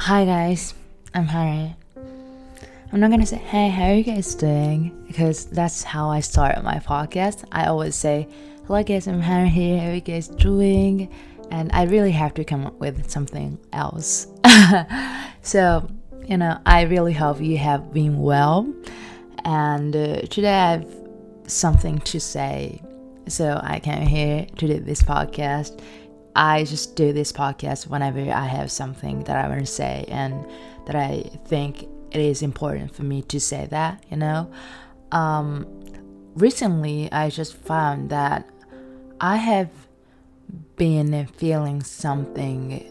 Hi guys, I'm Harry. I'm not gonna say, hey, how are you guys doing? Because that's how I start my podcast. I always say, hello guys, I'm Harry here, how are you guys doing? And I really have to come up with something else. so, you know, I really hope you have been well. And uh, today I have something to say. So I came here to do this podcast I just do this podcast whenever I have something that I want to say and that I think it is important for me to say that, you know. Um, recently, I just found that I have been feeling something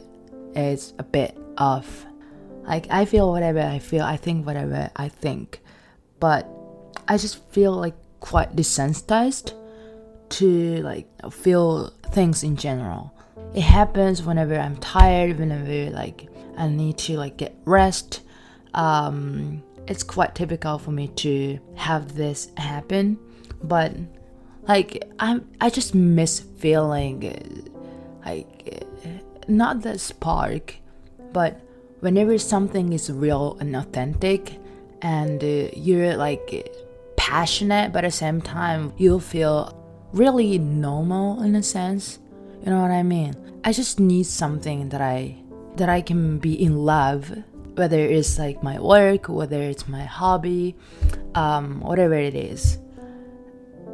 is a bit off. Like, I feel whatever I feel, I think whatever I think, but I just feel like quite desensitized to like feel things in general it happens whenever I'm tired, whenever like I need to like get rest. Um, it's quite typical for me to have this happen, but like I I just miss feeling like not the spark, but whenever something is real and authentic, and uh, you're like passionate, but at the same time you feel really normal in a sense you know what I mean? I just need something that I that I can be in love, whether it's like my work, whether it's my hobby, um, whatever it is.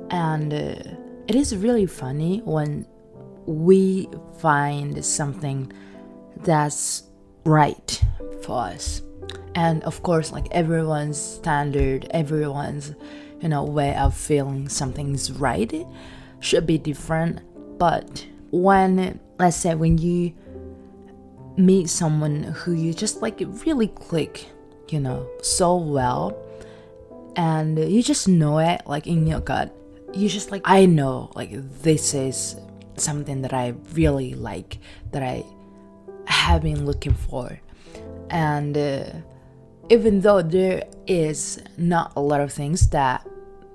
And uh, it is really funny when we find something that's right for us. And of course, like everyone's standard, everyone's you know way of feeling something's right should be different, but when let's say when you meet someone who you just like really click you know so well and you just know it like in your gut you just like i know like this is something that i really like that i have been looking for. And uh, even though there is not a lot of things that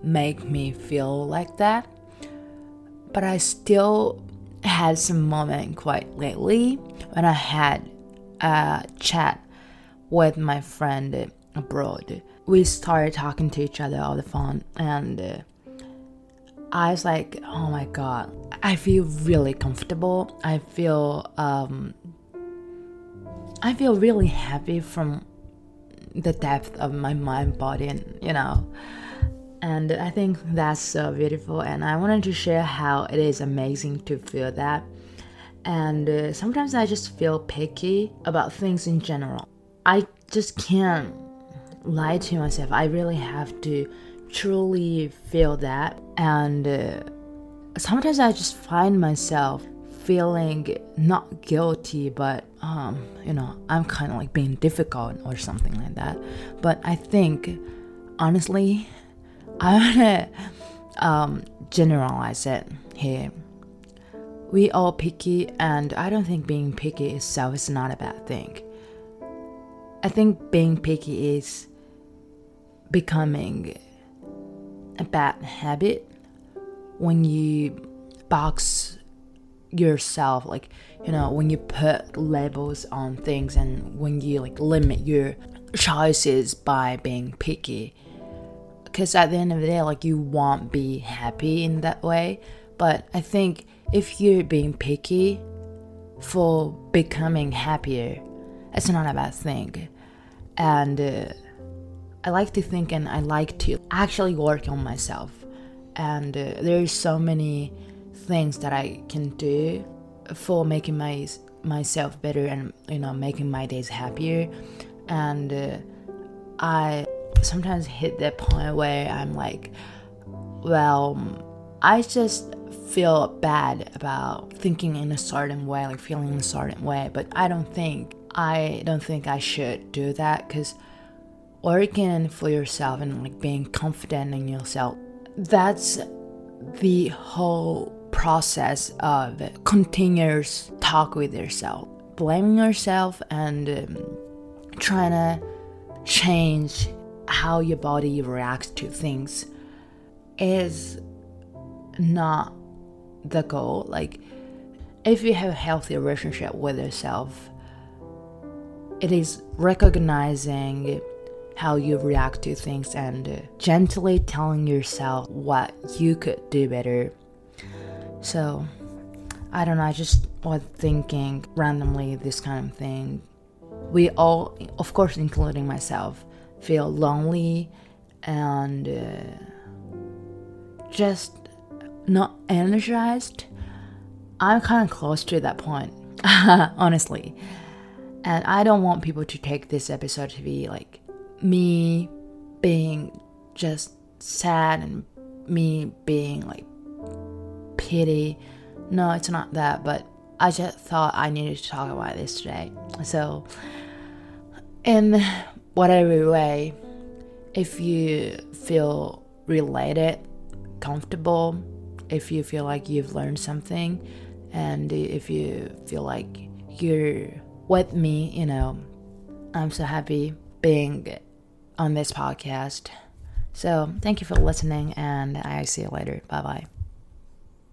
make me feel like that but i still had some moment quite lately when I had a chat with my friend abroad. We started talking to each other on the phone, and uh, I was like, "Oh my god, I feel really comfortable. I feel um, I feel really happy from the depth of my mind, body, and you know." And I think that's so beautiful, and I wanted to share how it is amazing to feel that. And uh, sometimes I just feel picky about things in general. I just can't lie to myself. I really have to truly feel that. And uh, sometimes I just find myself feeling not guilty, but um, you know, I'm kind of like being difficult or something like that. But I think, honestly, I want to um, generalize it here. We all picky, and I don't think being picky itself is not a bad thing. I think being picky is becoming a bad habit when you box yourself like you know when you put labels on things and when you like limit your choices by being picky because at the end of the day like you won't be happy in that way. But i think if you're being picky for becoming happier it's not a bad thing. And uh, i like to think and i like to actually work on myself. And uh, there's so many things that i can do for making my myself better and you know making my days happier. And uh, i sometimes hit that point where I'm like, well, I just feel bad about thinking in a certain way, like feeling in a certain way, but I don't think I don't think I should do that because working for yourself and like being confident in yourself, that's the whole process of continuous talk with yourself, blaming yourself and um, trying to change how your body reacts to things is not the goal. Like, if you have a healthy relationship with yourself, it is recognizing how you react to things and gently telling yourself what you could do better. So, I don't know, I just was thinking randomly this kind of thing. We all, of course, including myself, feel lonely and uh, just not energized. I'm kind of close to that point, honestly. And I don't want people to take this episode to be like me being just sad and me being like pity. No, it's not that, but I just thought I needed to talk about this today. So, in whatever way, if you feel related, comfortable, if you feel like you've learned something, and if you feel like you're with me, you know, I'm so happy being on this podcast. So, thank you for listening, and I see you later. Bye bye.